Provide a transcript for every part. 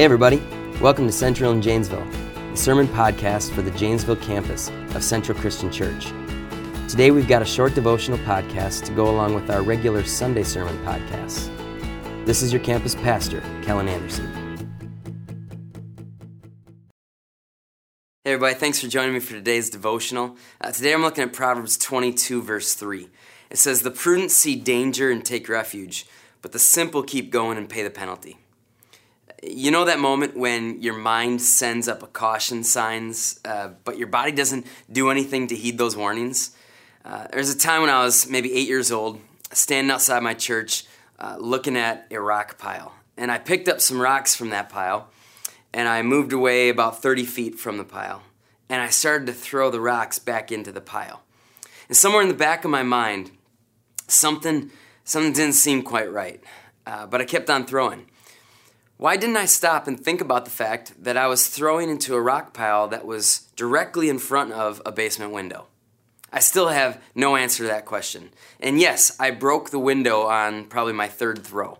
Hey, everybody. Welcome to Central in Janesville, the sermon podcast for the Janesville campus of Central Christian Church. Today, we've got a short devotional podcast to go along with our regular Sunday sermon podcasts. This is your campus pastor, Kellen Anderson. Hey, everybody. Thanks for joining me for today's devotional. Uh, today, I'm looking at Proverbs 22, verse 3. It says, The prudent see danger and take refuge, but the simple keep going and pay the penalty. You know that moment when your mind sends up a caution signs, uh, but your body doesn't do anything to heed those warnings? Uh, there's a time when I was maybe eight years old, standing outside my church, uh, looking at a rock pile. And I picked up some rocks from that pile, and I moved away about 30 feet from the pile. And I started to throw the rocks back into the pile. And somewhere in the back of my mind, something, something didn't seem quite right. Uh, but I kept on throwing. Why didn't I stop and think about the fact that I was throwing into a rock pile that was directly in front of a basement window? I still have no answer to that question. And yes, I broke the window on probably my third throw.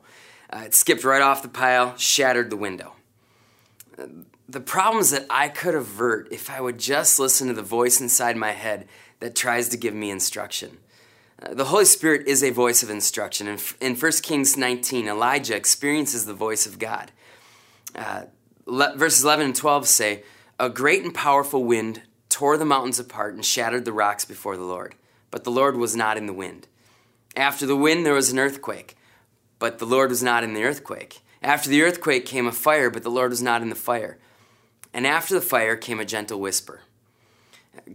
Uh, it skipped right off the pile, shattered the window. The problems that I could avert if I would just listen to the voice inside my head that tries to give me instruction. The Holy Spirit is a voice of instruction. In, in 1 Kings 19, Elijah experiences the voice of God. Uh, verses 11 and 12 say, A great and powerful wind tore the mountains apart and shattered the rocks before the Lord. But the Lord was not in the wind. After the wind, there was an earthquake, but the Lord was not in the earthquake. After the earthquake came a fire, but the Lord was not in the fire. And after the fire came a gentle whisper.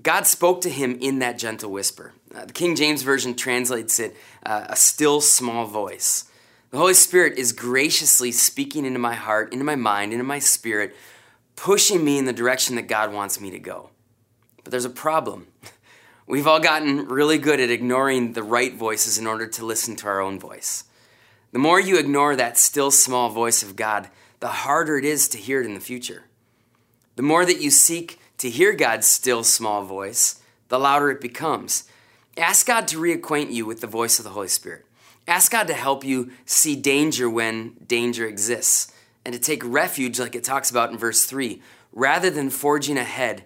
God spoke to him in that gentle whisper. Uh, the King James Version translates it uh, a still small voice. The Holy Spirit is graciously speaking into my heart, into my mind, into my spirit, pushing me in the direction that God wants me to go. But there's a problem. We've all gotten really good at ignoring the right voices in order to listen to our own voice. The more you ignore that still small voice of God, the harder it is to hear it in the future. The more that you seek to hear God's still small voice, the louder it becomes. Ask God to reacquaint you with the voice of the Holy Spirit. Ask God to help you see danger when danger exists and to take refuge, like it talks about in verse 3, rather than forging ahead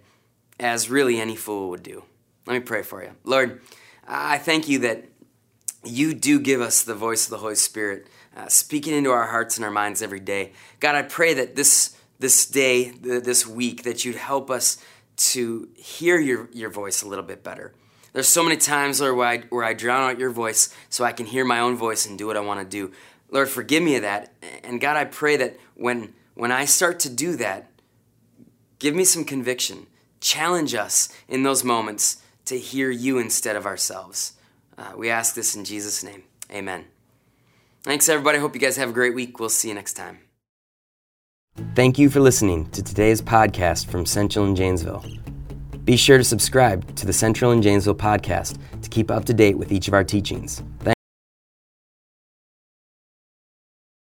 as really any fool would do. Let me pray for you. Lord, I thank you that you do give us the voice of the Holy Spirit uh, speaking into our hearts and our minds every day. God, I pray that this this day, this week, that you'd help us to hear your, your voice a little bit better. There's so many times, Lord, where I, where I drown out your voice so I can hear my own voice and do what I want to do. Lord, forgive me of that. And God, I pray that when, when I start to do that, give me some conviction. Challenge us in those moments to hear you instead of ourselves. Uh, we ask this in Jesus' name. Amen. Thanks, everybody. Hope you guys have a great week. We'll see you next time. Thank you for listening to today's podcast from Central and Janesville. Be sure to subscribe to the Central and Janesville podcast to keep up to date with each of our teachings. Thanks.